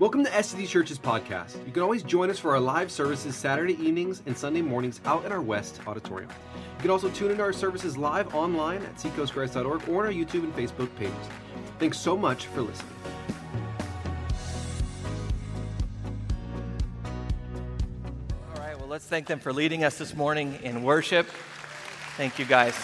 Welcome to SCD Church's podcast. You can always join us for our live services Saturday evenings and Sunday mornings out in our West Auditorium. You can also tune into our services live online at seacoastchrist.org or on our YouTube and Facebook pages. Thanks so much for listening. All right, well, let's thank them for leading us this morning in worship. Thank you, guys.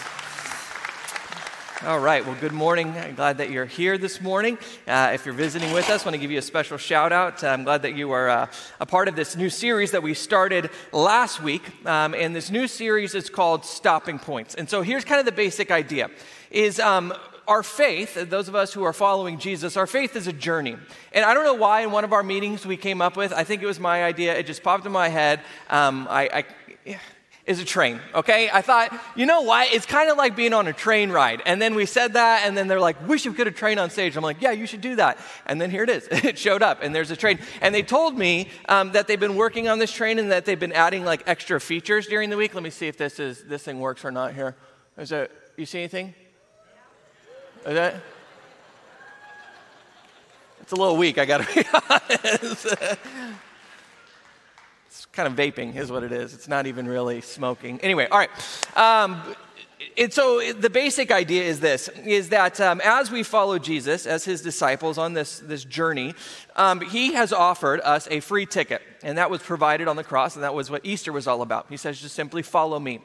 All right, well, good morning. I'm glad that you're here this morning. Uh, if you're visiting with us, I want to give you a special shout out. I'm glad that you are uh, a part of this new series that we started last week. Um, and this new series is called Stopping Points. And so here's kind of the basic idea is um, our faith, those of us who are following Jesus, our faith is a journey. And I don't know why in one of our meetings we came up with, I think it was my idea, it just popped in my head. Um, I, I is a train, okay? I thought, you know what? It's kind of like being on a train ride. And then we said that, and then they're like, wish we should get a train on stage. I'm like, yeah, you should do that. And then here it is. it showed up, and there's a train. And they told me um, that they've been working on this train and that they've been adding like extra features during the week. Let me see if this is this thing works or not here. Is it, you see anything? Is that? It's a little weak, I gotta be honest kind of vaping is what it is. It's not even really smoking. Anyway, all right. Um, and so the basic idea is this is that um, as we follow jesus as his disciples on this, this journey um, he has offered us a free ticket and that was provided on the cross and that was what easter was all about he says just simply follow me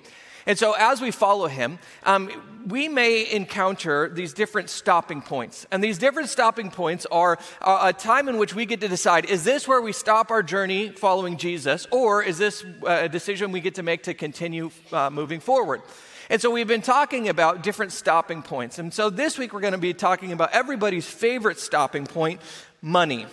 and so, as we follow him, um, we may encounter these different stopping points. And these different stopping points are a time in which we get to decide is this where we stop our journey following Jesus, or is this a decision we get to make to continue uh, moving forward? And so we've been talking about different stopping points. And so this week we're going to be talking about everybody's favorite stopping point money.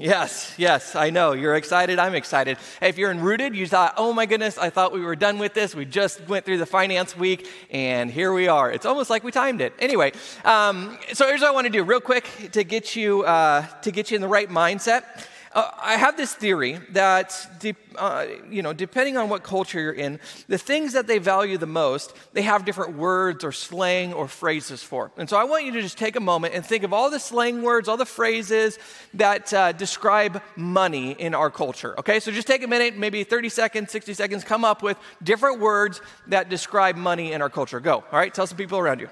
Yes, yes, I know. You're excited. I'm excited. If you're in Rooted, you thought, oh my goodness, I thought we were done with this. We just went through the finance week, and here we are. It's almost like we timed it. Anyway, um, so here's what I want to do real quick to get you, uh, to get you in the right mindset. Uh, I have this theory that, de- uh, you know, depending on what culture you're in, the things that they value the most, they have different words or slang or phrases for. And so I want you to just take a moment and think of all the slang words, all the phrases that uh, describe money in our culture. Okay, so just take a minute, maybe 30 seconds, 60 seconds, come up with different words that describe money in our culture. Go. All right, tell some people around you.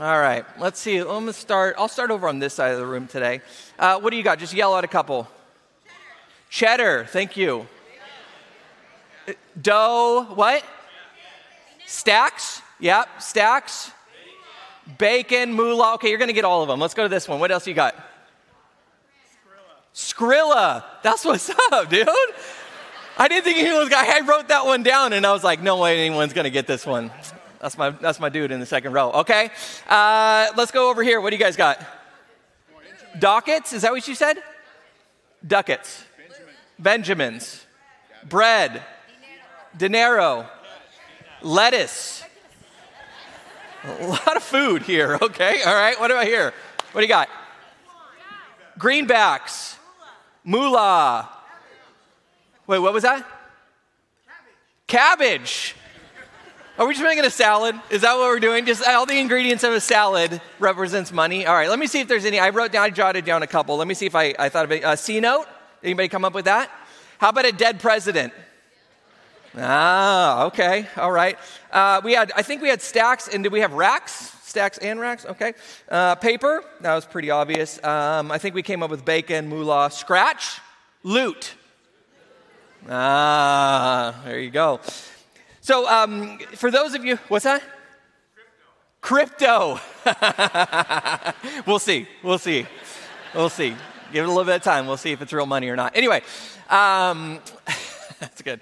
All right, let's see. Let me start. I'll start over on this side of the room today. Uh, what do you got? Just yell out a couple. Cheddar. Cheddar thank you. Dough. What? Stacks. Yep. Stacks. Bacon. Moolah. Okay, you're to get all of them. Let's go to this one. What else you got? Skrilla. Skrilla. That's what's up, dude. I didn't think anyone was going I wrote that one down and I was like, no way anyone's to get this one. That's my, that's my dude in the second row. Okay. Uh, let's go over here. What do you guys got? Dockets? Is that what you said? Ducats. Benjamins. Bread. Dinero. Lettuce. A lot of food here. Okay. All right. What about here? What do you got? Greenbacks. Moolah. Wait, what was that? Cabbage. Are we just making a salad? Is that what we're doing? Just all the ingredients of a salad represents money. All right, let me see if there's any. I wrote down, I jotted down a couple. Let me see if I, I thought of a, a C note. Anybody come up with that? How about a dead president? Ah, okay, all right. Uh, we had, I think we had stacks, and did we have racks? Stacks and racks, okay. Uh, paper, that was pretty obvious. Um, I think we came up with bacon, moolah, scratch, loot. Ah, there you go. So, um, for those of you, what's that? Crypto. Crypto. we'll see. We'll see. We'll see. Give it a little bit of time. We'll see if it's real money or not. Anyway, um, that's good.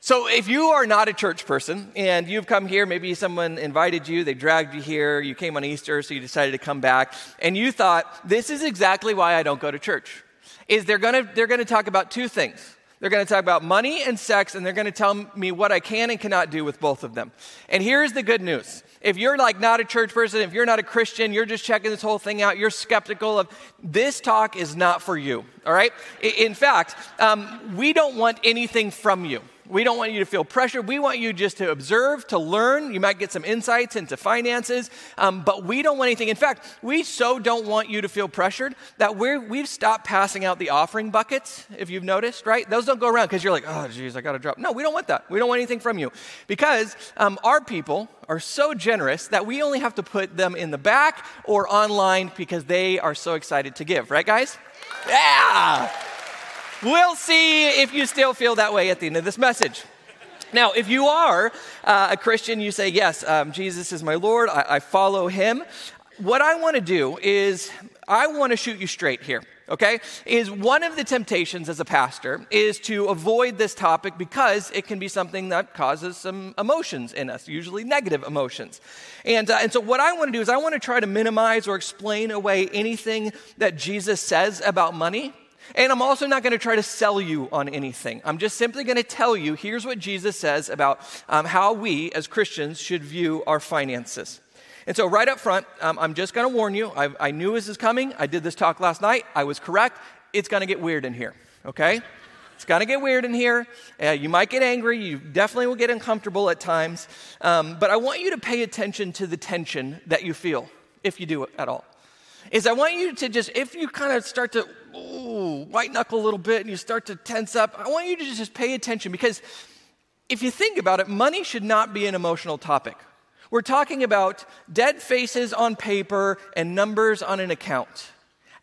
So, if you are not a church person and you've come here, maybe someone invited you, they dragged you here, you came on Easter, so you decided to come back, and you thought, this is exactly why I don't go to church, is they're gonna, they're gonna talk about two things. They're going to talk about money and sex, and they're going to tell me what I can and cannot do with both of them. And here's the good news. If you're like not a church person, if you're not a Christian, you're just checking this whole thing out, you're skeptical of this talk is not for you, all right? In fact, um, we don't want anything from you. We don't want you to feel pressure. We want you just to observe, to learn. You might get some insights into finances, um, but we don't want anything. In fact, we so don't want you to feel pressured that we're, we've stopped passing out the offering buckets, if you've noticed, right? Those don't go around because you're like, oh, geez, I got to drop. No, we don't want that. We don't want anything from you because um, our people are so generous that we only have to put them in the back or online because they are so excited to give, right, guys? Yeah! We'll see if you still feel that way at the end of this message. Now, if you are uh, a Christian, you say, Yes, um, Jesus is my Lord, I, I follow him. What I want to do is, I want to shoot you straight here okay is one of the temptations as a pastor is to avoid this topic because it can be something that causes some emotions in us usually negative emotions and, uh, and so what i want to do is i want to try to minimize or explain away anything that jesus says about money and I'm also not going to try to sell you on anything. I'm just simply going to tell you here's what Jesus says about um, how we as Christians should view our finances. And so, right up front, um, I'm just going to warn you I, I knew this is coming. I did this talk last night. I was correct. It's going to get weird in here, okay? It's going to get weird in here. Uh, you might get angry. You definitely will get uncomfortable at times. Um, but I want you to pay attention to the tension that you feel, if you do it at all is I want you to just, if you kind of start to ooh, white knuckle a little bit and you start to tense up, I want you to just pay attention because if you think about it, money should not be an emotional topic. We're talking about dead faces on paper and numbers on an account.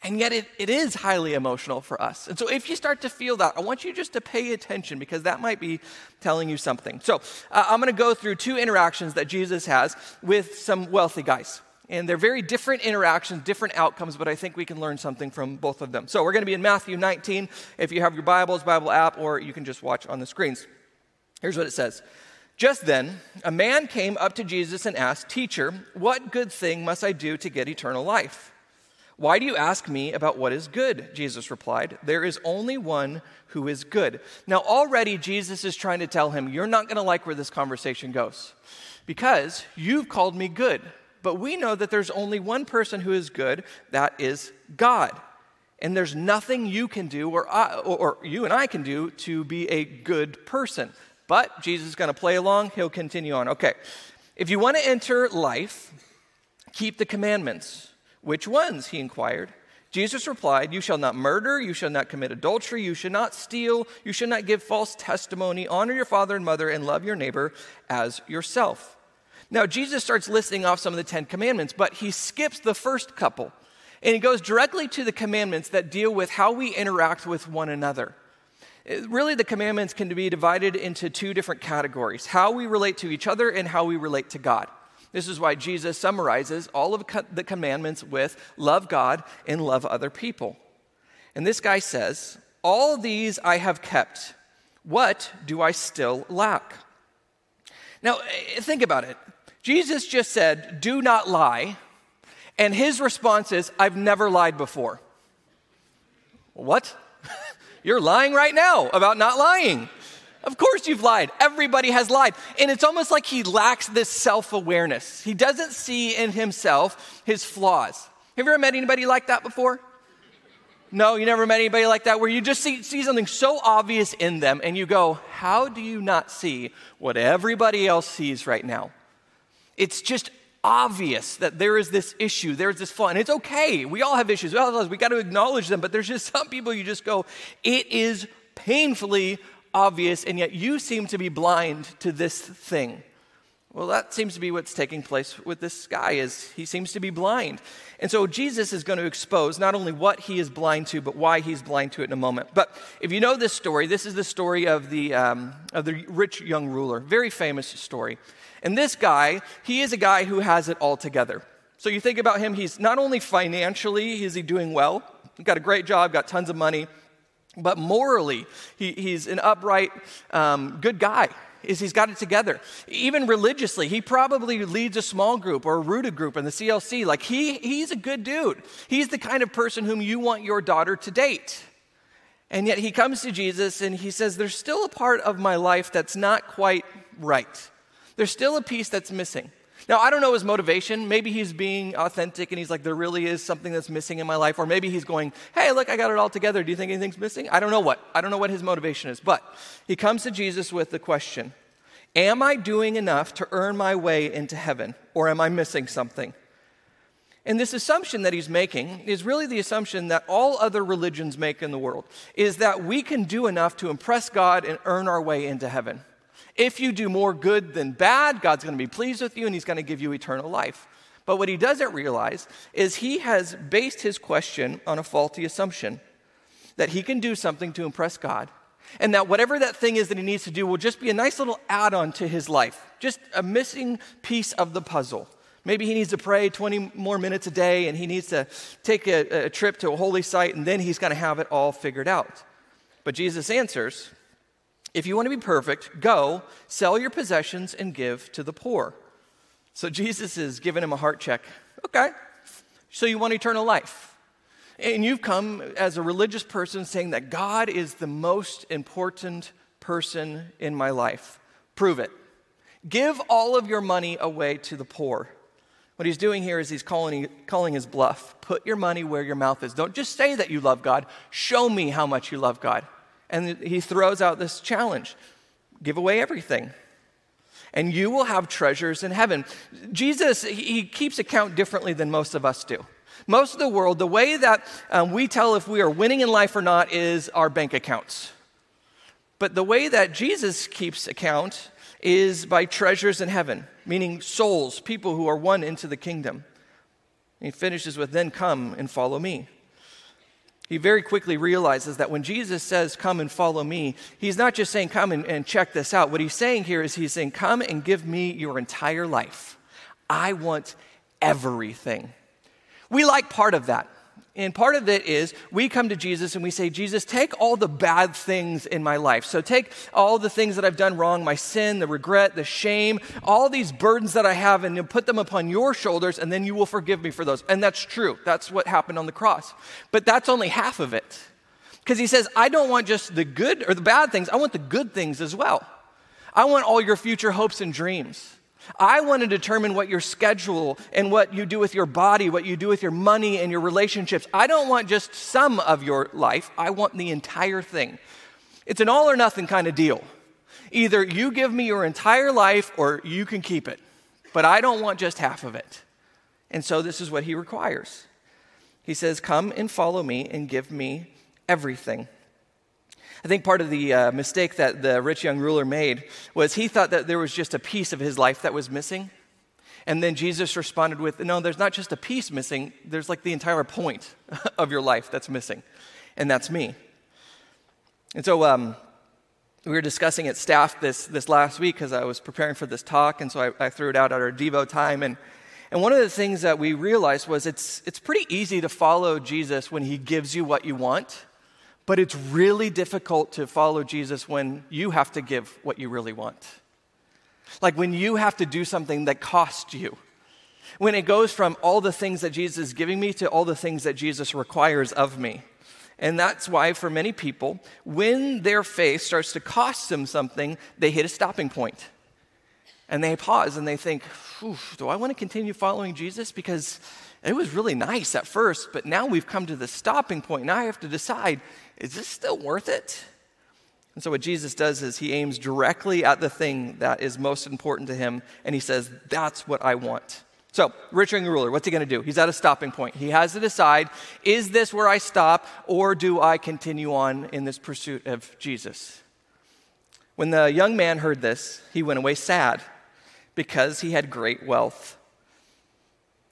And yet it, it is highly emotional for us. And so if you start to feel that, I want you just to pay attention because that might be telling you something. So uh, I'm going to go through two interactions that Jesus has with some wealthy guys. And they're very different interactions, different outcomes, but I think we can learn something from both of them. So we're going to be in Matthew 19 if you have your Bibles, Bible app, or you can just watch on the screens. Here's what it says. Just then, a man came up to Jesus and asked, Teacher, what good thing must I do to get eternal life? Why do you ask me about what is good? Jesus replied, There is only one who is good. Now, already Jesus is trying to tell him, You're not going to like where this conversation goes because you've called me good. But we know that there's only one person who is good, that is God. And there's nothing you can do, or, I, or, you and I can do, to be a good person. But Jesus is going to play along. He'll continue on. Okay. If you want to enter life, keep the commandments. Which ones? He inquired. Jesus replied, You shall not murder, you shall not commit adultery, you should not steal, you should not give false testimony, honor your father and mother, and love your neighbor as yourself. Now, Jesus starts listing off some of the Ten Commandments, but he skips the first couple. And he goes directly to the commandments that deal with how we interact with one another. Really, the commandments can be divided into two different categories how we relate to each other and how we relate to God. This is why Jesus summarizes all of the commandments with love God and love other people. And this guy says, All these I have kept. What do I still lack? Now, eh, think about it. Jesus just said, Do not lie. And his response is, I've never lied before. What? You're lying right now about not lying. Of course, you've lied. Everybody has lied. And it's almost like he lacks this self awareness. He doesn't see in himself his flaws. Have you ever met anybody like that before? No, you never met anybody like that where you just see, see something so obvious in them and you go, How do you not see what everybody else sees right now? It's just obvious that there is this issue, there's this flaw, and it's okay. We all have issues. We, we got to acknowledge them, but there's just some people you just go, it is painfully obvious, and yet you seem to be blind to this thing. Well, that seems to be what's taking place with this guy is he seems to be blind. And so Jesus is going to expose not only what he is blind to, but why he's blind to it in a moment. But if you know this story, this is the story of the, um, of the rich young ruler. Very famous story. And this guy, he is a guy who has it all together. So you think about him, he's not only financially, is he doing well? He's got a great job, got tons of money, but morally, he, he's an upright, um, good guy. Is he's got it together. Even religiously, he probably leads a small group or a rooted group in the CLC. Like he, he's a good dude. He's the kind of person whom you want your daughter to date. And yet he comes to Jesus and he says, There's still a part of my life that's not quite right. There's still a piece that's missing. Now, I don't know his motivation. Maybe he's being authentic and he's like, There really is something that's missing in my life. Or maybe he's going, Hey, look, I got it all together. Do you think anything's missing? I don't know what. I don't know what his motivation is. But he comes to Jesus with the question Am I doing enough to earn my way into heaven? Or am I missing something? And this assumption that he's making is really the assumption that all other religions make in the world is that we can do enough to impress God and earn our way into heaven. If you do more good than bad, God's going to be pleased with you and he's going to give you eternal life. But what he doesn't realize is he has based his question on a faulty assumption that he can do something to impress God and that whatever that thing is that he needs to do will just be a nice little add on to his life, just a missing piece of the puzzle. Maybe he needs to pray 20 more minutes a day and he needs to take a, a trip to a holy site and then he's going to have it all figured out. But Jesus answers if you want to be perfect, go, sell your possessions, and give to the poor. So Jesus is giving him a heart check. Okay, so you want eternal life. And you've come as a religious person saying that God is the most important person in my life. Prove it. Give all of your money away to the poor. What he's doing here is he's calling, calling his bluff. Put your money where your mouth is. Don't just say that you love God, show me how much you love God. And he throws out this challenge give away everything, and you will have treasures in heaven. Jesus, he keeps account differently than most of us do. Most of the world, the way that um, we tell if we are winning in life or not is our bank accounts. But the way that Jesus keeps account is by treasures in heaven, meaning souls, people who are won into the kingdom. And he finishes with, Then come and follow me. He very quickly realizes that when Jesus says, Come and follow me, he's not just saying, Come and, and check this out. What he's saying here is, He's saying, Come and give me your entire life. I want everything. We like part of that. And part of it is we come to Jesus and we say, Jesus, take all the bad things in my life. So take all the things that I've done wrong, my sin, the regret, the shame, all these burdens that I have, and put them upon your shoulders, and then you will forgive me for those. And that's true. That's what happened on the cross. But that's only half of it. Because he says, I don't want just the good or the bad things, I want the good things as well. I want all your future hopes and dreams. I want to determine what your schedule and what you do with your body, what you do with your money and your relationships. I don't want just some of your life, I want the entire thing. It's an all or nothing kind of deal. Either you give me your entire life or you can keep it, but I don't want just half of it. And so this is what he requires. He says, Come and follow me and give me everything. I think part of the uh, mistake that the rich young ruler made was he thought that there was just a piece of his life that was missing. And then Jesus responded with, No, there's not just a piece missing, there's like the entire point of your life that's missing. And that's me. And so um, we were discussing at staff this, this last week because I was preparing for this talk. And so I, I threw it out at our Devo time. And, and one of the things that we realized was it's, it's pretty easy to follow Jesus when he gives you what you want. But it's really difficult to follow Jesus when you have to give what you really want. Like when you have to do something that costs you. When it goes from all the things that Jesus is giving me to all the things that Jesus requires of me. And that's why, for many people, when their faith starts to cost them something, they hit a stopping point. And they pause and they think, do I want to continue following Jesus? Because it was really nice at first, but now we've come to the stopping point. Now I have to decide is this still worth it? And so, what Jesus does is he aims directly at the thing that is most important to him, and he says, That's what I want. So, rich young ruler, what's he going to do? He's at a stopping point. He has to decide is this where I stop, or do I continue on in this pursuit of Jesus? When the young man heard this, he went away sad because he had great wealth.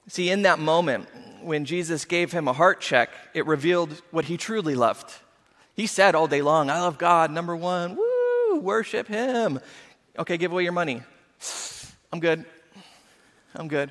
See, in that moment, when Jesus gave him a heart check, it revealed what he truly loved. He said all day long, I love God, number one, woo, worship Him. Okay, give away your money. I'm good. I'm good.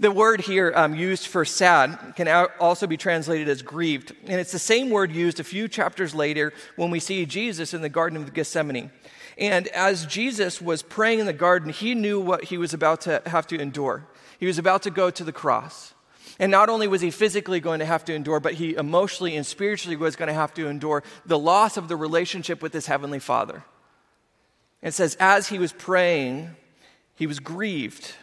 The word here um, used for sad can also be translated as grieved. And it's the same word used a few chapters later when we see Jesus in the Garden of Gethsemane. And as Jesus was praying in the garden, he knew what he was about to have to endure. He was about to go to the cross. And not only was he physically going to have to endure, but he emotionally and spiritually was going to have to endure the loss of the relationship with his heavenly father. It says, as he was praying, he was grieved.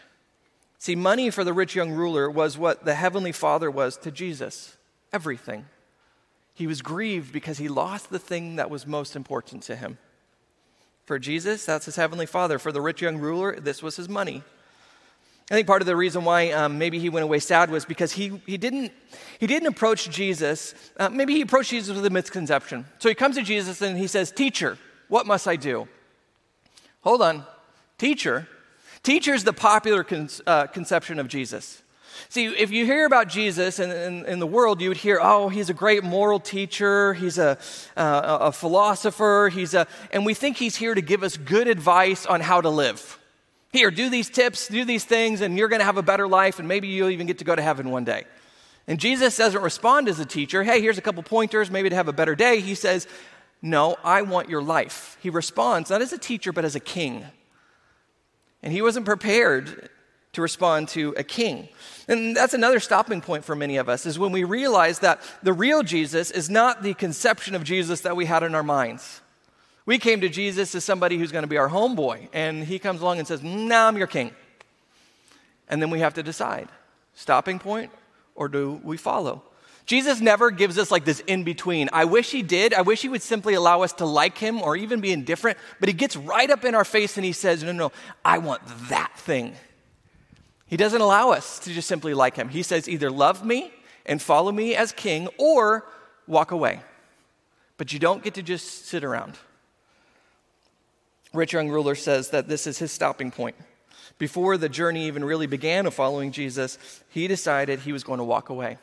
See, money for the rich young ruler was what the heavenly father was to Jesus everything. He was grieved because he lost the thing that was most important to him. For Jesus, that's his heavenly father. For the rich young ruler, this was his money. I think part of the reason why um, maybe he went away sad was because he, he, didn't, he didn't approach Jesus. Uh, maybe he approached Jesus with a misconception. So he comes to Jesus and he says, Teacher, what must I do? Hold on. Teacher? Teacher is the popular con- uh, conception of Jesus. See, if you hear about Jesus in, in, in, the world, you would hear, oh, he's a great moral teacher, he's a, uh, a philosopher, he's a, and we think he's here to give us good advice on how to live. Here, do these tips, do these things, and you're going to have a better life, and maybe you'll even get to go to heaven one day. And Jesus doesn't respond as a teacher, hey, here's a couple pointers, maybe to have a better day. He says, no, I want your life. He responds not as a teacher, but as a king. And he wasn't prepared to respond to a king. And that's another stopping point for many of us is when we realize that the real Jesus is not the conception of Jesus that we had in our minds. We came to Jesus as somebody who's going to be our homeboy, and he comes along and says, Now I'm your king. And then we have to decide stopping point or do we follow? Jesus never gives us like this in between. I wish he did. I wish he would simply allow us to like him or even be indifferent, but he gets right up in our face and he says, No, no, I want that thing. He doesn't allow us to just simply like him. He says, Either love me and follow me as king or walk away. But you don't get to just sit around. Rich Young Ruler says that this is his stopping point. Before the journey even really began of following Jesus, he decided he was going to walk away.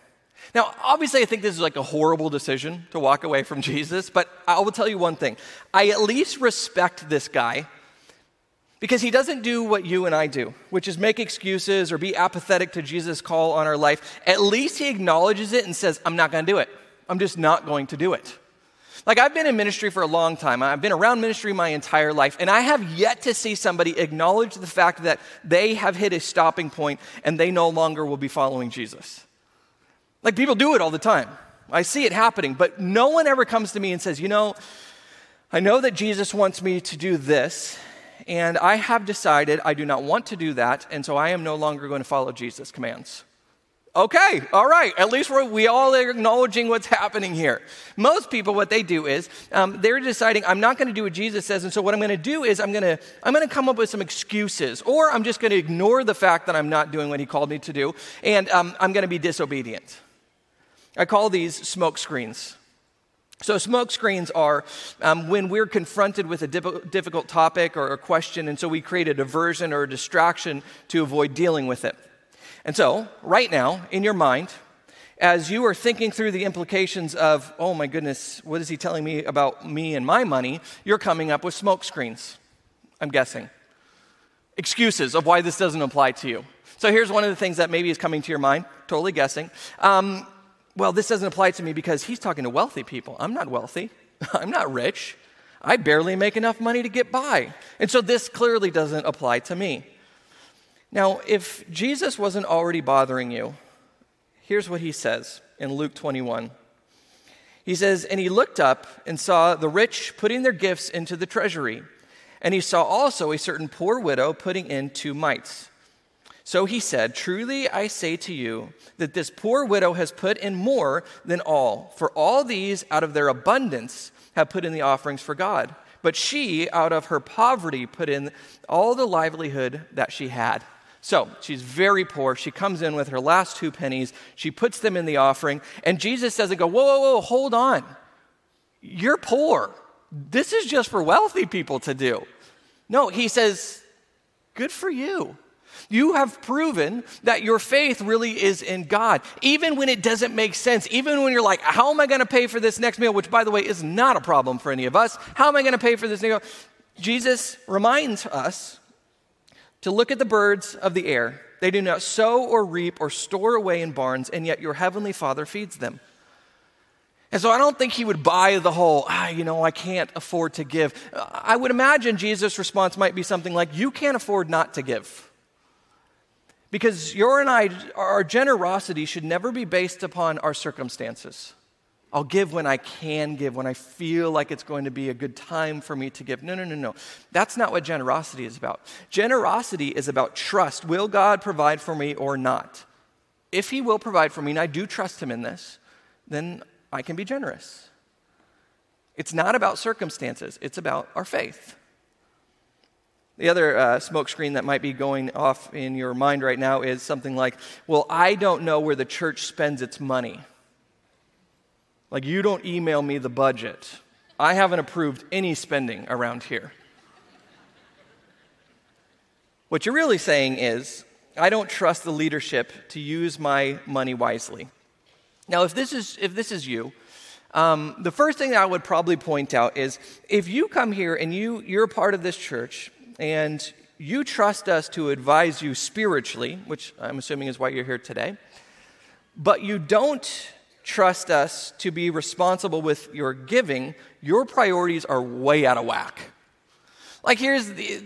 Now, obviously, I think this is like a horrible decision to walk away from Jesus, but I will tell you one thing. I at least respect this guy because he doesn't do what you and I do, which is make excuses or be apathetic to Jesus' call on our life. At least he acknowledges it and says, I'm not going to do it. I'm just not going to do it. Like, I've been in ministry for a long time. I've been around ministry my entire life, and I have yet to see somebody acknowledge the fact that they have hit a stopping point and they no longer will be following Jesus. Like, people do it all the time. I see it happening, but no one ever comes to me and says, You know, I know that Jesus wants me to do this, and I have decided I do not want to do that, and so I am no longer going to follow Jesus' commands. Okay, all right. At least we're, we all are acknowledging what's happening here. Most people, what they do is um, they're deciding, I'm not going to do what Jesus says, and so what I'm going to do is I'm going to I'm going to come up with some excuses, or I'm just going to ignore the fact that I'm not doing what He called me to do, and um, I'm going to be disobedient. I call these smoke screens. So, smoke screens are um, when we're confronted with a difficult topic or a question, and so we create a diversion or a distraction to avoid dealing with it. And so, right now, in your mind, as you are thinking through the implications of, oh my goodness, what is he telling me about me and my money, you're coming up with smoke screens, I'm guessing. Excuses of why this doesn't apply to you. So here's one of the things that maybe is coming to your mind, totally guessing. Um, well, this doesn't apply to me because he's talking to wealthy people. I'm not wealthy, I'm not rich. I barely make enough money to get by. And so this clearly doesn't apply to me. Now, if Jesus wasn't already bothering you, here's what he says in Luke 21. He says, And he looked up and saw the rich putting their gifts into the treasury. And he saw also a certain poor widow putting in two mites. So he said, Truly I say to you that this poor widow has put in more than all, for all these out of their abundance have put in the offerings for God. But she, out of her poverty, put in all the livelihood that she had. So she's very poor. She comes in with her last two pennies. She puts them in the offering. And Jesus doesn't go, whoa, whoa, whoa, hold on. You're poor. This is just for wealthy people to do. No, he says, good for you. You have proven that your faith really is in God, even when it doesn't make sense, even when you're like, How am I going to pay for this next meal? Which, by the way, is not a problem for any of us. How am I going to pay for this meal? Jesus reminds us to look at the birds of the air. They do not sow or reap or store away in barns, and yet your heavenly Father feeds them. And so I don't think he would buy the whole, ah, you know, I can't afford to give. I would imagine Jesus' response might be something like, You can't afford not to give. Because your and I, our generosity should never be based upon our circumstances. I'll give when I can give, when I feel like it's going to be a good time for me to give. No, no, no, no. That's not what generosity is about. Generosity is about trust. Will God provide for me or not? If He will provide for me, and I do trust Him in this, then I can be generous. It's not about circumstances, it's about our faith. The other uh, smoke screen that might be going off in your mind right now is something like, well, I don't know where the church spends its money. Like, you don't email me the budget. I haven't approved any spending around here. What you're really saying is, I don't trust the leadership to use my money wisely. Now, if this is, if this is you, um, the first thing that I would probably point out is if you come here and you, you're a part of this church and you trust us to advise you spiritually, which I'm assuming is why you're here today, but you don't trust us to be responsible with your giving, your priorities are way out of whack. Like, here's the,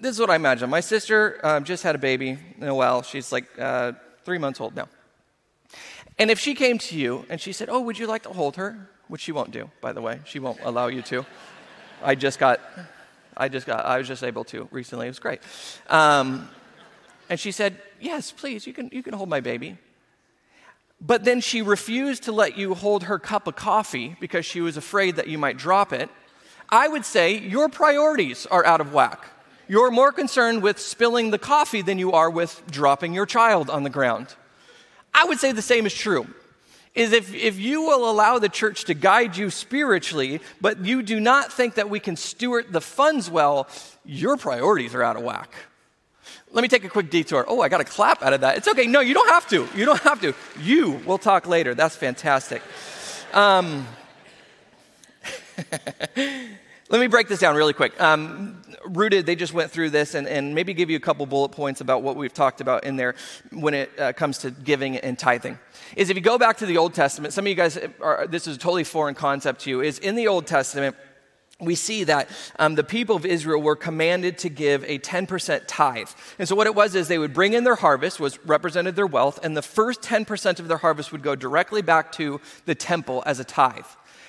this is what I imagine. My sister um, just had a baby, Noelle. She's like uh, three months old now. And if she came to you and she said, Oh, would you like to hold her? Which she won't do, by the way. She won't allow you to. I just got, I just got, I was just able to recently. It was great. Um, and she said, Yes, please, you can, you can hold my baby. But then she refused to let you hold her cup of coffee because she was afraid that you might drop it. I would say your priorities are out of whack. You're more concerned with spilling the coffee than you are with dropping your child on the ground. I would say the same is true. Is if, if you will allow the church to guide you spiritually, but you do not think that we can steward the funds well, your priorities are out of whack. Let me take a quick detour. Oh, I got a clap out of that. It's okay. No, you don't have to. You don't have to. You, we'll talk later. That's fantastic. Um, let me break this down really quick. Um, Rooted, they just went through this and, and maybe give you a couple bullet points about what we've talked about in there when it uh, comes to giving and tithing. Is if you go back to the Old Testament, some of you guys, are, this is a totally foreign concept to you, is in the Old Testament, we see that um, the people of Israel were commanded to give a 10% tithe. And so what it was is they would bring in their harvest, was represented their wealth, and the first 10% of their harvest would go directly back to the temple as a tithe.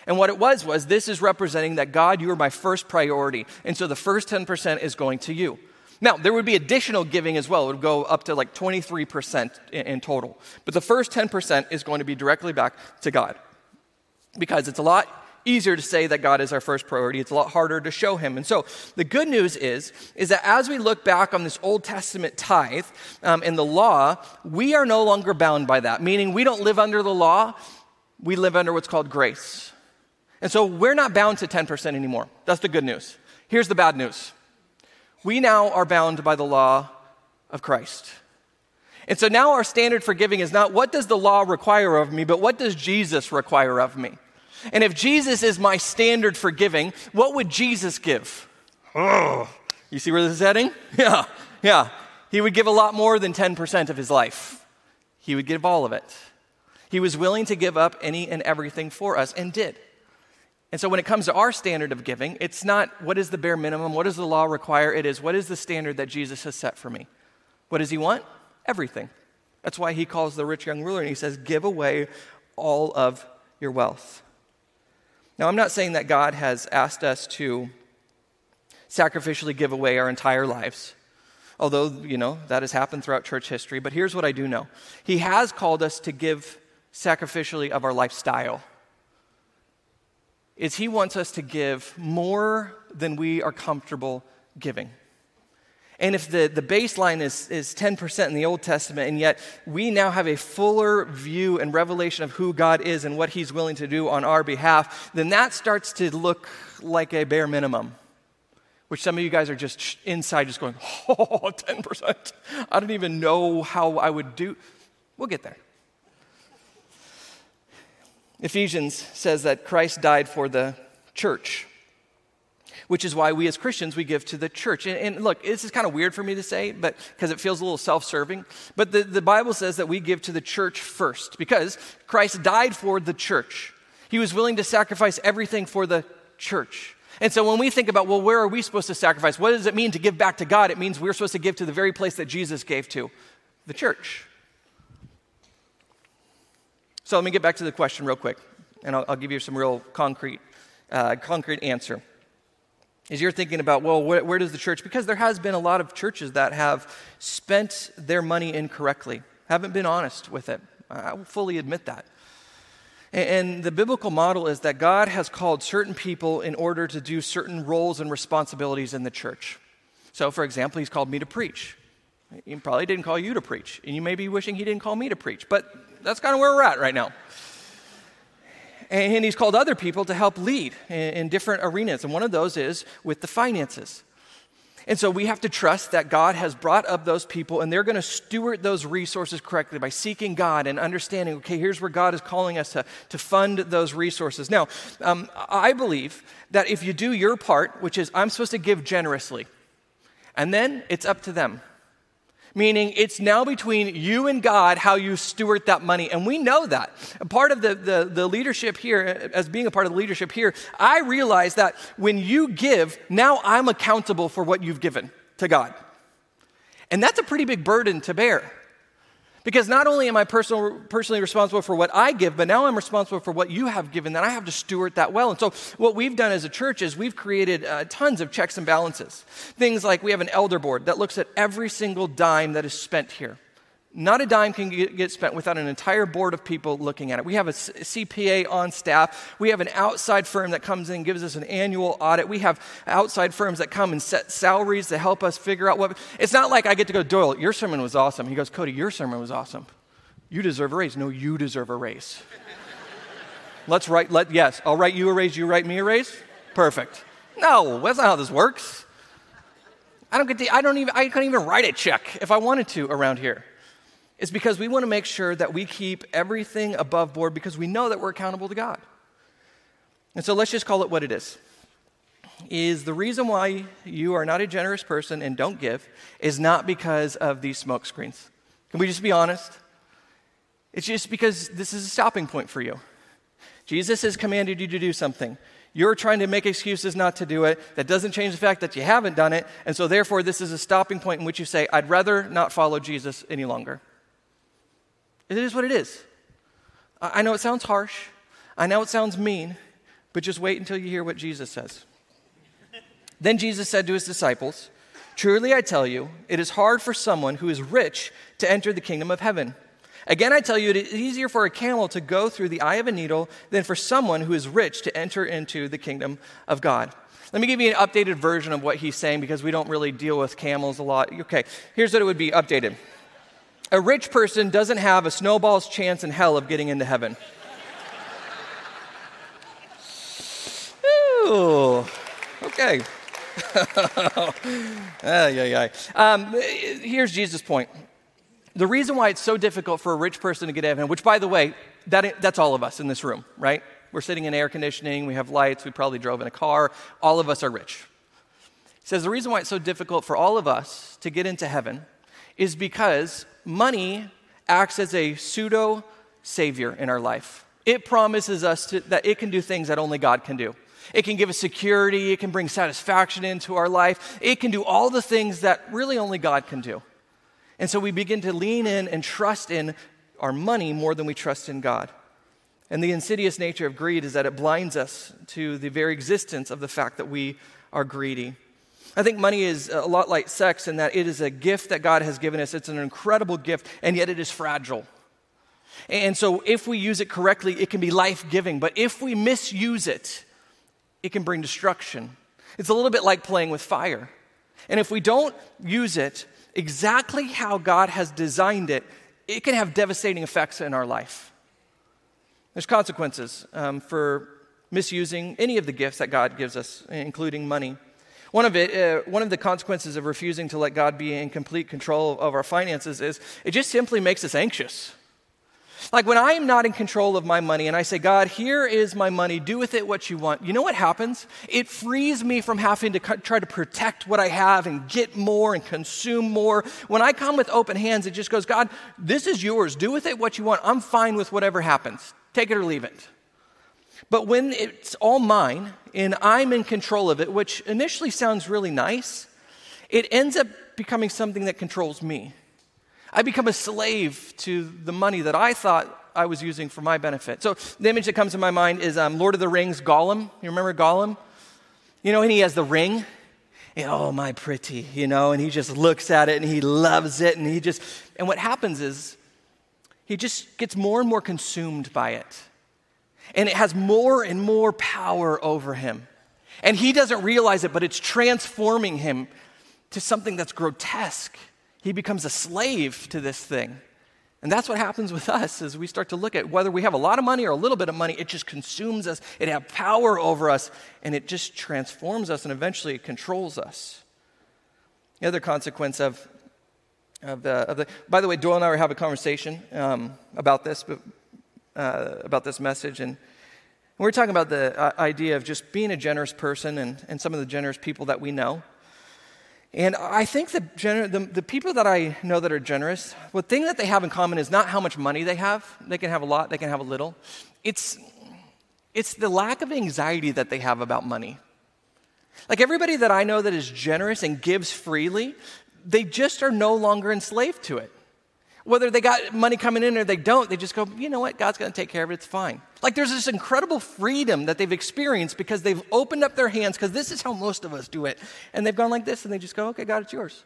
And what it was was this is representing that God, you are my first priority. And so the first 10% is going to you. Now, there would be additional giving as well. It would go up to like 23% in, in total. But the first 10% is going to be directly back to God because it's a lot easier to say that God is our first priority. It's a lot harder to show him. And so the good news is, is that as we look back on this Old Testament tithe um, the law, we are no longer bound by that, meaning we don't live under the law, we live under what's called grace. And so we're not bound to 10% anymore. That's the good news. Here's the bad news. We now are bound by the law of Christ. And so now our standard for giving is not what does the law require of me, but what does Jesus require of me? And if Jesus is my standard for giving, what would Jesus give? Oh, you see where this is heading? Yeah, yeah. He would give a lot more than 10% of his life, he would give all of it. He was willing to give up any and everything for us and did. And so when it comes to our standard of giving, it's not what is the bare minimum, what does the law require? It is what is the standard that Jesus has set for me? What does he want? Everything. That's why he calls the rich young ruler and he says, Give away all of your wealth. Now, I'm not saying that God has asked us to sacrificially give away our entire lives, although, you know, that has happened throughout church history. But here's what I do know He has called us to give sacrificially of our lifestyle. Is He wants us to give more than we are comfortable giving. And if the, the baseline is, is 10% in the Old Testament, and yet we now have a fuller view and revelation of who God is and what He's willing to do on our behalf, then that starts to look like a bare minimum. Which some of you guys are just inside, just going, oh, 10%. I don't even know how I would do. We'll get there. Ephesians says that Christ died for the church which is why we as Christians, we give to the church. And, and look, this is kind of weird for me to say, but because it feels a little self-serving. But the, the Bible says that we give to the church first because Christ died for the church. He was willing to sacrifice everything for the church. And so when we think about, well, where are we supposed to sacrifice? What does it mean to give back to God? It means we're supposed to give to the very place that Jesus gave to, the church. So let me get back to the question real quick, and I'll, I'll give you some real concrete, uh, concrete answer. As you're thinking about, well, where, where does the church? Because there has been a lot of churches that have spent their money incorrectly, haven't been honest with it. I will fully admit that. And the biblical model is that God has called certain people in order to do certain roles and responsibilities in the church. So, for example, He's called me to preach. He probably didn't call you to preach, and you may be wishing He didn't call me to preach, but that's kind of where we're at right now. And He's called other people to help lead in different arenas, and one of those is with the finances. And so we have to trust that God has brought up those people and they're going to steward those resources correctly by seeking God and understanding, okay, here's where God is calling us to, to fund those resources. Now, um, I believe that if you do your part, which is I'm supposed to give generously, and then it's up to them meaning it's now between you and God how you steward that money. And we know that. part of the, the, the, leadership here, as being a part of the leadership here, I realize that when you give, now I'm accountable for what you've given to God. And that's a pretty big burden to bear. Because not only am I personal, personally responsible for what I give, but now I'm responsible for what you have given, that I have to steward that well. And so, what we've done as a church is we've created uh, tons of checks and balances. Things like we have an elder board that looks at every single dime that is spent here. Not a dime can get spent without an entire board of people looking at it. We have a CPA on staff. We have an outside firm that comes in and gives us an annual audit. We have outside firms that come and set salaries to help us figure out what. It's not like I get to go, Doyle, your sermon was awesome. He goes, Cody, your sermon was awesome. You deserve a raise. No, you deserve a raise. Let's write, let, yes, I'll write you a raise, you write me a raise? Perfect. No, that's not how this works. I don't get to, I don't even, I couldn't even write a check if I wanted to around here is because we want to make sure that we keep everything above board because we know that we're accountable to God. And so let's just call it what it is. Is the reason why you are not a generous person and don't give is not because of these smoke screens. Can we just be honest? It's just because this is a stopping point for you. Jesus has commanded you to do something. You're trying to make excuses not to do it. That doesn't change the fact that you haven't done it. And so, therefore, this is a stopping point in which you say, I'd rather not follow Jesus any longer. It is what it is. I know it sounds harsh, I know it sounds mean, but just wait until you hear what Jesus says. then Jesus said to his disciples, Truly I tell you, it is hard for someone who is rich to enter the kingdom of heaven. Again, I tell you, it is easier for a camel to go through the eye of a needle than for someone who is rich to enter into the kingdom of God. Let me give you an updated version of what he's saying because we don't really deal with camels a lot. Okay, here's what it would be updated a rich person doesn't have a snowball's chance in hell of getting into heaven. Ooh, okay. ah, yeah, yeah. Um, here's Jesus' point. The reason why it's so difficult for a rich person to get heaven, which, by the way, that, that's all of us in this room, right? We're sitting in air conditioning, we have lights, we probably drove in a car. All of us are rich. He says the reason why it's so difficult for all of us to get into heaven is because money acts as a pseudo savior in our life. It promises us to, that it can do things that only God can do. It can give us security, it can bring satisfaction into our life, it can do all the things that really only God can do. And so we begin to lean in and trust in our money more than we trust in God. And the insidious nature of greed is that it blinds us to the very existence of the fact that we are greedy. I think money is a lot like sex in that it is a gift that God has given us. It's an incredible gift, and yet it is fragile. And so, if we use it correctly, it can be life giving. But if we misuse it, it can bring destruction. It's a little bit like playing with fire. And if we don't use it exactly how God has designed it, it can have devastating effects in our life. There's consequences um, for misusing any of the gifts that God gives us, including money. One of, it, uh, one of the consequences of refusing to let God be in complete control of our finances is it just simply makes us anxious. Like when I am not in control of my money and I say, God, here is my money, do with it what you want, you know what happens? It frees me from having to try to protect what I have and get more and consume more. When I come with open hands, it just goes, God, this is yours, do with it what you want. I'm fine with whatever happens. Take it or leave it. But when it's all mine and I'm in control of it, which initially sounds really nice, it ends up becoming something that controls me. I become a slave to the money that I thought I was using for my benefit. So the image that comes to my mind is um, Lord of the Rings, Gollum. You remember Gollum? You know, and he has the ring. And, oh, my pretty, you know, and he just looks at it and he loves it. And he just, and what happens is he just gets more and more consumed by it. And it has more and more power over him. And he doesn't realize it, but it's transforming him to something that's grotesque. He becomes a slave to this thing. And that's what happens with us as we start to look at whether we have a lot of money or a little bit of money, it just consumes us, it has power over us, and it just transforms us and eventually it controls us. The other consequence of, of, the, of the by the way, Doyle and I were having a conversation um, about this, but, uh, about this message, and we we're talking about the uh, idea of just being a generous person and, and some of the generous people that we know. And I think the, gener- the, the, people that I know that are generous, the thing that they have in common is not how much money they have. They can have a lot, they can have a little. It's, it's the lack of anxiety that they have about money. Like everybody that I know that is generous and gives freely, they just are no longer enslaved to it. Whether they got money coming in or they don't, they just go, you know what, God's going to take care of it, it's fine. Like there's this incredible freedom that they've experienced because they've opened up their hands, because this is how most of us do it. And they've gone like this and they just go, okay, God, it's yours.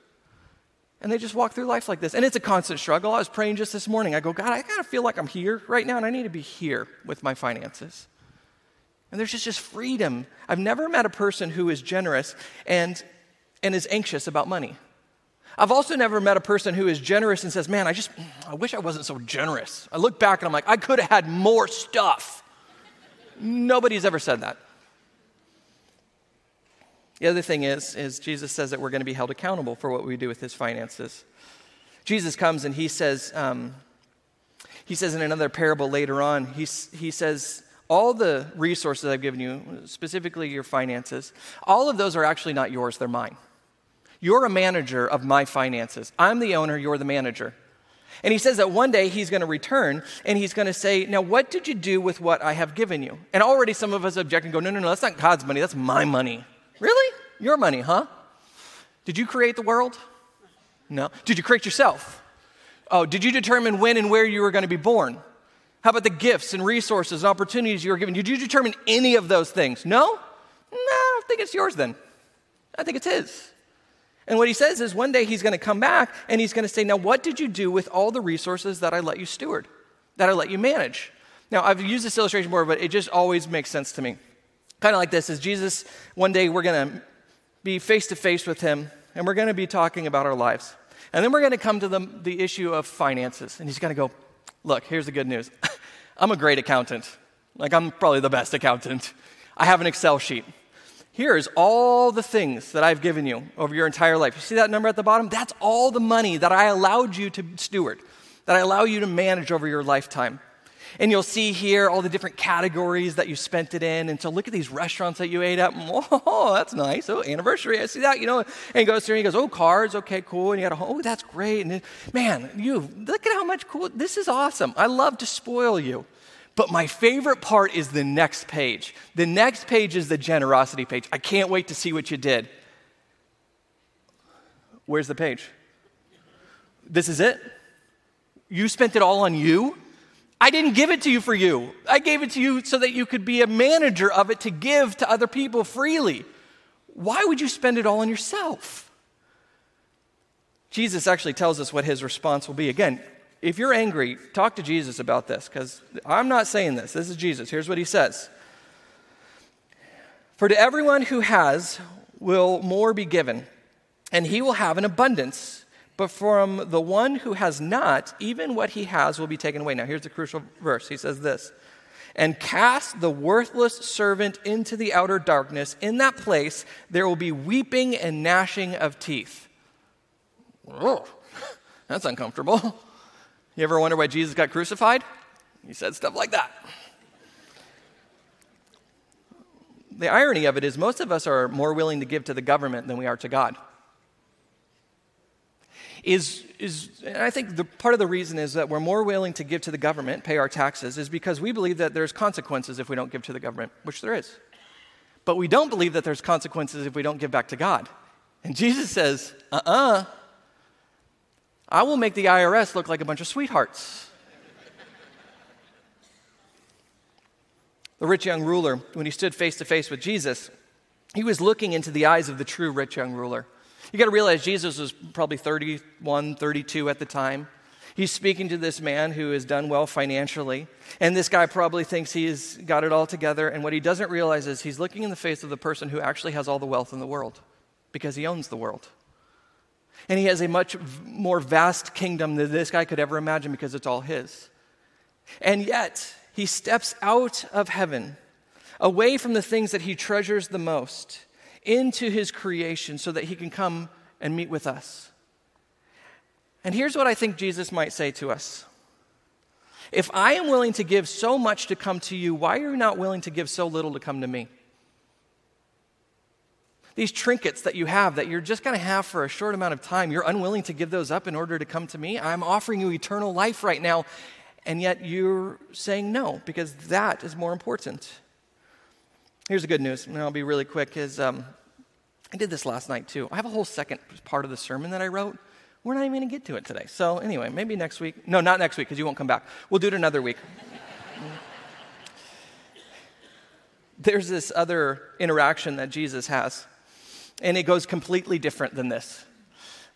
And they just walk through life like this. And it's a constant struggle. I was praying just this morning. I go, God, I of feel like I'm here right now and I need to be here with my finances. And there's just, this freedom. I've never met a person who is generous and, and is anxious about money. I've also never met a person who is generous and says, Man, I just, I wish I wasn't so generous. I look back and I'm like, I could have had more stuff. Nobody's ever said that. The other thing is, is Jesus says that we're going to be held accountable for what we do with his finances. Jesus comes and he says, um, he says in another parable later on, he, he says, all the resources I've given you, specifically your finances, all of those are actually not yours, they're mine. You're a manager of my finances. I'm the owner, you're the manager. And he says that one day he's going to return and he's going to say, Now, what did you do with what I have given you? And already some of us object and go, No, no, no, that's not God's money, that's my money. Really? Your money, huh? Did you create the world? No. Did you create yourself? Oh, did you determine when and where you were going to be born? How about the gifts and resources and opportunities you were given? Did you determine any of those things? No? No, I think it's yours then. I think it's his. And what he says is one day he's going to come back and he's going to say, Now, what did you do with all the resources that I let you steward, that I let you manage? Now, I've used this illustration before, but it just always makes sense to me. Kind of like this is Jesus, one day we're going to be face to face with him and we're going to be talking about our lives. And then we're going to come to the, the issue of finances. And he's going to go, Look, here's the good news. I'm a great accountant. Like, I'm probably the best accountant. I have an Excel sheet. Here's all the things that I've given you over your entire life. You see that number at the bottom? That's all the money that I allowed you to steward, that I allow you to manage over your lifetime. And you'll see here all the different categories that you spent it in. And so look at these restaurants that you ate at. Oh, that's nice. Oh, anniversary. I see that, you know. And he goes through and he goes, oh, cards. Okay, cool. And you got a, home. oh, that's great. And then, man, you, look at how much cool. This is awesome. I love to spoil you. But my favorite part is the next page. The next page is the generosity page. I can't wait to see what you did. Where's the page? This is it? You spent it all on you? I didn't give it to you for you. I gave it to you so that you could be a manager of it to give to other people freely. Why would you spend it all on yourself? Jesus actually tells us what his response will be. Again, if you're angry, talk to Jesus about this because I'm not saying this. This is Jesus. Here's what he says For to everyone who has will more be given, and he will have an abundance. But from the one who has not, even what he has will be taken away. Now, here's the crucial verse. He says this And cast the worthless servant into the outer darkness. In that place, there will be weeping and gnashing of teeth. That's uncomfortable. You ever wonder why Jesus got crucified? He said stuff like that. The irony of it is, most of us are more willing to give to the government than we are to God. Is, is, and I think the, part of the reason is that we're more willing to give to the government, pay our taxes, is because we believe that there's consequences if we don't give to the government, which there is. But we don't believe that there's consequences if we don't give back to God. And Jesus says, uh uh-uh, uh I will make the IRS look like a bunch of sweethearts. the rich young ruler, when he stood face to face with Jesus, he was looking into the eyes of the true rich young ruler. You got to realize Jesus was probably 31, 32 at the time. He's speaking to this man who has done well financially, and this guy probably thinks he's got it all together. And what he doesn't realize is he's looking in the face of the person who actually has all the wealth in the world because he owns the world. And he has a much more vast kingdom than this guy could ever imagine because it's all his. And yet, he steps out of heaven, away from the things that he treasures the most, into his creation so that he can come and meet with us. And here's what I think Jesus might say to us If I am willing to give so much to come to you, why are you not willing to give so little to come to me? These trinkets that you have that you're just going to have for a short amount of time, you're unwilling to give those up in order to come to me. I'm offering you eternal life right now, and yet you're saying no because that is more important. Here's the good news, and I'll be really quick. Is um, I did this last night too. I have a whole second part of the sermon that I wrote. We're not even going to get to it today. So anyway, maybe next week. No, not next week because you won't come back. We'll do it another week. There's this other interaction that Jesus has and it goes completely different than this.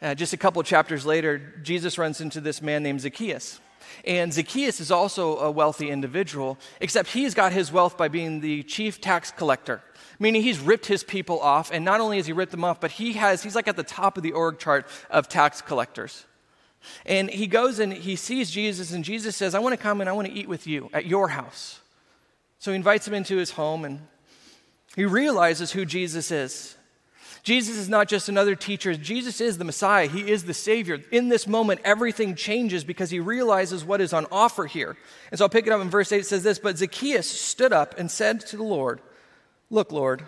Uh, just a couple chapters later, Jesus runs into this man named Zacchaeus. And Zacchaeus is also a wealthy individual, except he's got his wealth by being the chief tax collector, meaning he's ripped his people off. And not only has he ripped them off, but he has, he's like at the top of the org chart of tax collectors. And he goes and he sees Jesus, and Jesus says, I want to come and I want to eat with you at your house. So he invites him into his home, and he realizes who Jesus is. Jesus is not just another teacher. Jesus is the Messiah. He is the Savior. In this moment, everything changes because he realizes what is on offer here. And so I'll pick it up in verse 8. It says this But Zacchaeus stood up and said to the Lord, Look, Lord,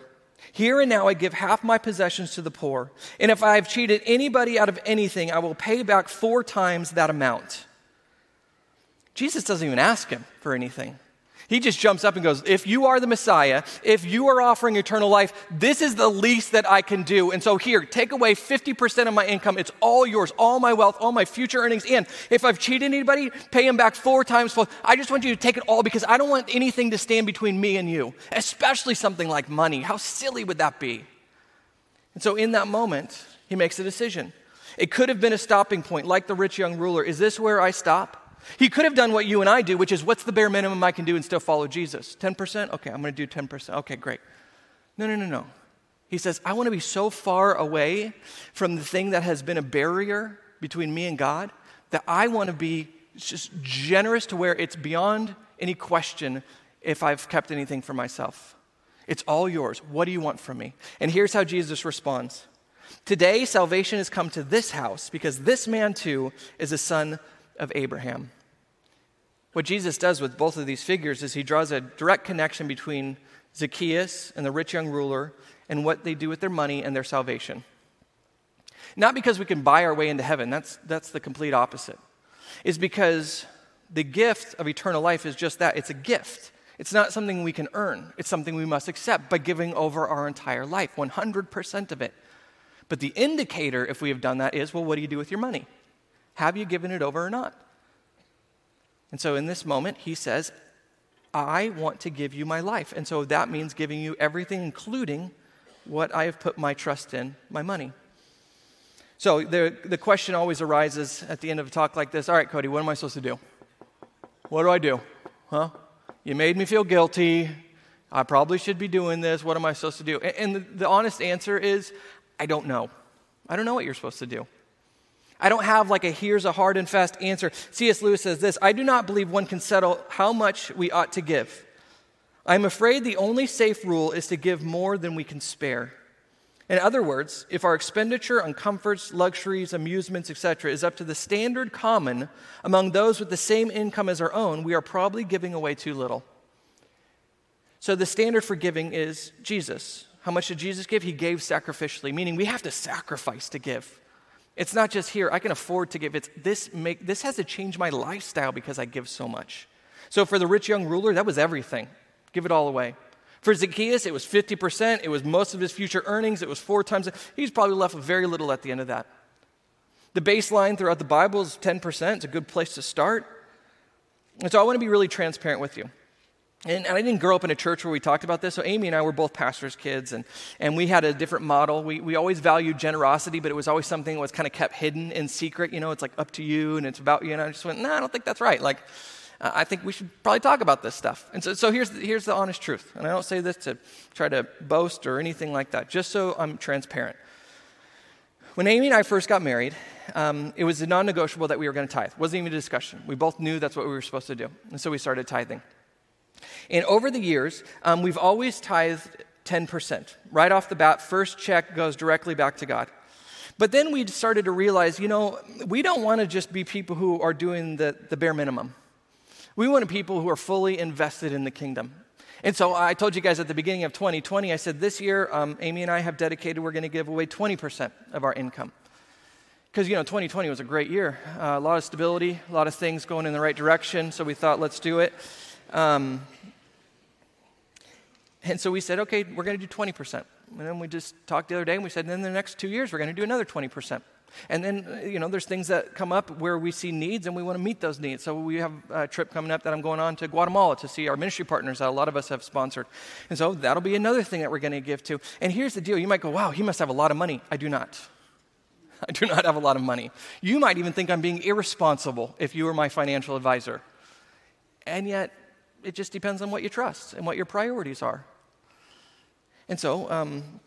here and now I give half my possessions to the poor. And if I have cheated anybody out of anything, I will pay back four times that amount. Jesus doesn't even ask him for anything. He just jumps up and goes, If you are the Messiah, if you are offering eternal life, this is the least that I can do. And so, here, take away 50% of my income. It's all yours, all my wealth, all my future earnings. And if I've cheated anybody, pay him back four times full. I just want you to take it all because I don't want anything to stand between me and you, especially something like money. How silly would that be? And so, in that moment, he makes a decision. It could have been a stopping point, like the rich young ruler. Is this where I stop? He could have done what you and I do, which is what's the bare minimum I can do and still follow Jesus? 10%? Okay, I'm going to do 10%. Okay, great. No, no, no, no. He says, I want to be so far away from the thing that has been a barrier between me and God that I want to be just generous to where it's beyond any question if I've kept anything for myself. It's all yours. What do you want from me? And here's how Jesus responds Today, salvation has come to this house because this man too is a son of Abraham. What Jesus does with both of these figures is he draws a direct connection between Zacchaeus and the rich young ruler and what they do with their money and their salvation. Not because we can buy our way into heaven, that's, that's the complete opposite. Is because the gift of eternal life is just that it's a gift. It's not something we can earn, it's something we must accept by giving over our entire life, 100% of it. But the indicator, if we have done that, is well, what do you do with your money? Have you given it over or not? And so in this moment, he says, I want to give you my life. And so that means giving you everything, including what I have put my trust in, my money. So the, the question always arises at the end of a talk like this All right, Cody, what am I supposed to do? What do I do? Huh? You made me feel guilty. I probably should be doing this. What am I supposed to do? And, and the, the honest answer is I don't know. I don't know what you're supposed to do. I don't have like a here's a hard and fast answer. C.S. Lewis says this I do not believe one can settle how much we ought to give. I'm afraid the only safe rule is to give more than we can spare. In other words, if our expenditure on comforts, luxuries, amusements, etc., is up to the standard common among those with the same income as our own, we are probably giving away too little. So the standard for giving is Jesus. How much did Jesus give? He gave sacrificially, meaning we have to sacrifice to give. It's not just here, I can afford to give. It's this make this has to change my lifestyle because I give so much. So for the rich young ruler, that was everything. Give it all away. For Zacchaeus, it was 50%, it was most of his future earnings, it was four times. He's probably left with very little at the end of that. The baseline throughout the Bible is 10%. It's a good place to start. And so I want to be really transparent with you. And, I didn't grow up in a church where we talked about this. So Amy and I were both pastors' kids, and, and we had a different model. We, we always valued generosity, but it was always something that was kind of kept hidden in secret. You know, it's like up to you, and it's about you. And I just went, no, nah, I don't think that's right. Like, uh, I think we should probably talk about this stuff. And so, so here's, the, here's the honest truth. And I don't say this to try to boast or anything like that, just so I'm transparent. When Amy and I first got married, um, it was non negotiable that we were going to tithe. It wasn't even a discussion. We both knew that's what we were supposed to do. And so we started tithing. And over the years, um, we've always tithed 10%. Right off the bat, first check goes directly back to God. But then we started to realize, you know, we don't want to just be people who are doing the, the bare minimum. We want people who are fully invested in the kingdom. And so I told you guys at the beginning of 2020, I said this year, um, Amy and I have dedicated, we're going to give away 20% of our income. Because, you know, 2020 was a great year. Uh, a lot of stability, a lot of things going in the right direction. So we thought, let's do it. Um, and so we said, okay, we're going to do 20%. And then we just talked the other day and we said, then the next two years, we're going to do another 20%. And then, uh, you know, there's things that come up where we see needs and we want to meet those needs. So we have a trip coming up that I'm going on to Guatemala to see our ministry partners that a lot of us have sponsored. And so that'll be another thing that we're going to give to. And here's the deal you might go, wow, he must have a lot of money. I do not. I do not have a lot of money. You might even think I'm being irresponsible if you were my financial advisor. And yet, it just depends on what you trust and what your priorities are. And so, um,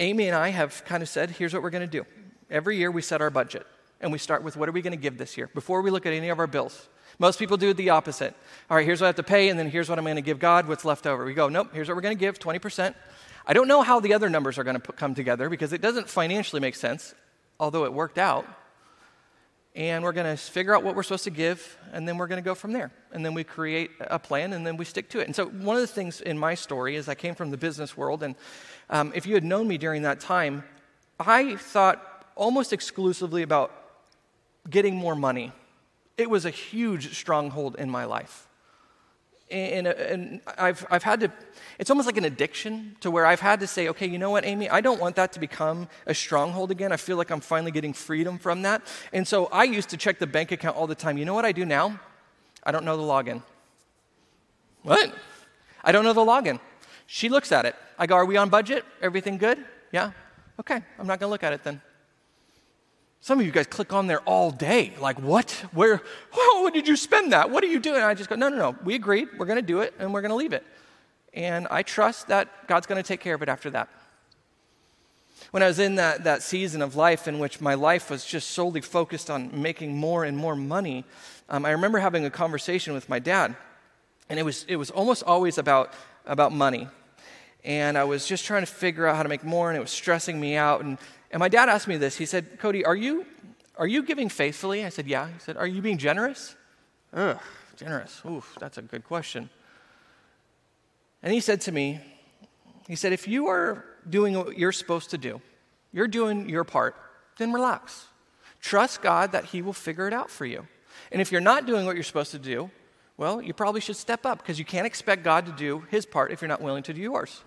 Amy and I have kind of said, here's what we're going to do. Every year we set our budget and we start with what are we going to give this year before we look at any of our bills. Most people do the opposite. All right, here's what I have to pay, and then here's what I'm going to give God, what's left over. We go, nope, here's what we're going to give 20%. I don't know how the other numbers are going to come together because it doesn't financially make sense, although it worked out. And we're going to figure out what we're supposed to give, and then we're going to go from there. And then we create a plan, and then we stick to it. And so, one of the things in my story is I came from the business world, and um, if you had known me during that time, I thought almost exclusively about getting more money. It was a huge stronghold in my life. And, and, I've, I've had to, it's almost like an addiction to where I've had to say, okay, you know what, Amy, I don't want that to become a stronghold again. I feel like I'm finally getting freedom from that. And so I used to check the bank account all the time. You know what I do now? I don't know the login. What? I don't know the login. She looks at it. I go, are we on budget? Everything good? Yeah? Okay, I'm not going to look at it then. Some of you guys click on there all day. Like, what? Where? Oh, did you spend that? What are you doing? And I just go, no, no, no. We agreed. We're going to do it and we're going to leave it. And I trust that God's going to take care of it after that. When I was in that, that season of life in which my life was just solely focused on making more and more money, um, I remember having a conversation with my dad. And it was, it was almost always about, about money. And I was just trying to figure out how to make more, and it was stressing me out. And, and my dad asked me this. He said, Cody, are you, are you giving faithfully? I said, Yeah. He said, Are you being generous? Ugh, generous. Oof, that's a good question. And he said to me, He said, If you are doing what you're supposed to do, you're doing your part, then relax. Trust God that He will figure it out for you. And if you're not doing what you're supposed to do, well, you probably should step up because you can't expect God to do His part if you're not willing to do yours.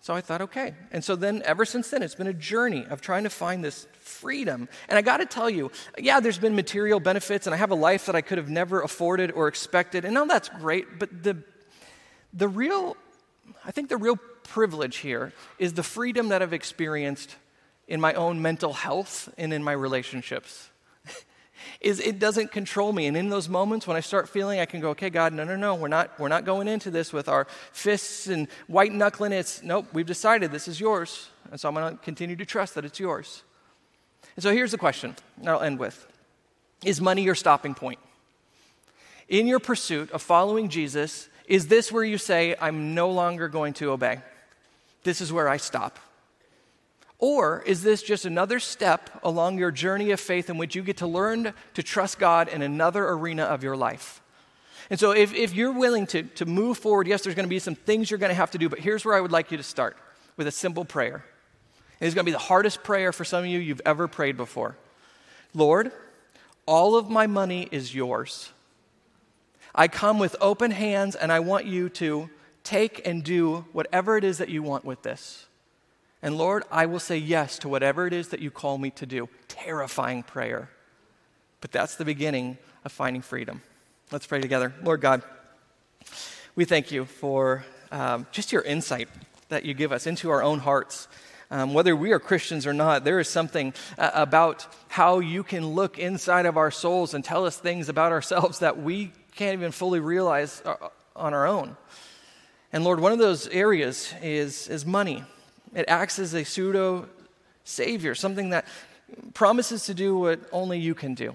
So I thought, okay. And so then, ever since then, it's been a journey of trying to find this freedom. And I got to tell you, yeah, there's been material benefits, and I have a life that I could have never afforded or expected. And now that's great, but the, the real, I think the real privilege here is the freedom that I've experienced in my own mental health and in my relationships is it doesn't control me. And in those moments when I start feeling I can go, okay, God, no, no, no, we're not, we're not going into this with our fists and white knuckling. It's, nope, we've decided this is yours. And so I'm going to continue to trust that it's yours. And so here's the question I'll end with Is money your stopping point? In your pursuit of following Jesus, is this where you say, I'm no longer going to obey? This is where I stop. Or is this just another step along your journey of faith in which you get to learn to trust God in another arena of your life? And so, if, if you're willing to, to move forward, yes, there's going to be some things you're going to have to do, but here's where I would like you to start with a simple prayer. It's going to be the hardest prayer for some of you you've ever prayed before. Lord, all of my money is yours. I come with open hands and I want you to take and do whatever it is that you want with this. And Lord, I will say yes to whatever it is that you call me to do. Terrifying prayer. But that's the beginning of finding freedom. Let's pray together. Lord God, we thank you for um, just your insight that you give us into our own hearts. Um, whether we are Christians or not, there is something uh, about how you can look inside of our souls and tell us things about ourselves that we can't even fully realize uh, on our own. And Lord, one of those areas is, is money. It acts as a pseudo savior, something that promises to do what only you can do.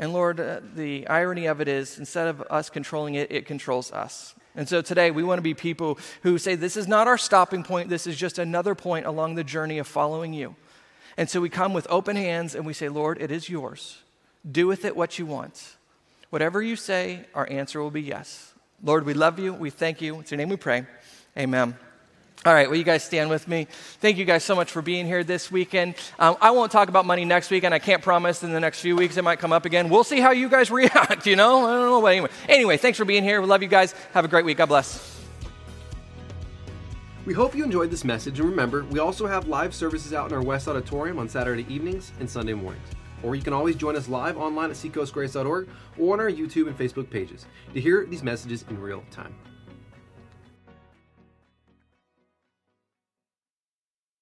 And Lord, uh, the irony of it is instead of us controlling it, it controls us. And so today we want to be people who say, This is not our stopping point, this is just another point along the journey of following you. And so we come with open hands and we say, Lord, it is yours. Do with it what you want. Whatever you say, our answer will be yes. Lord, we love you. We thank you. It's your name we pray. Amen. All right, will you guys stand with me? Thank you guys so much for being here this weekend. Um, I won't talk about money next week, and I can't promise in the next few weeks it might come up again. We'll see how you guys react, you know? I don't know, but anyway. Anyway, thanks for being here. We love you guys. Have a great week. God bless. We hope you enjoyed this message, and remember, we also have live services out in our West Auditorium on Saturday evenings and Sunday mornings. Or you can always join us live online at seacoastgrace.org or on our YouTube and Facebook pages to hear these messages in real time.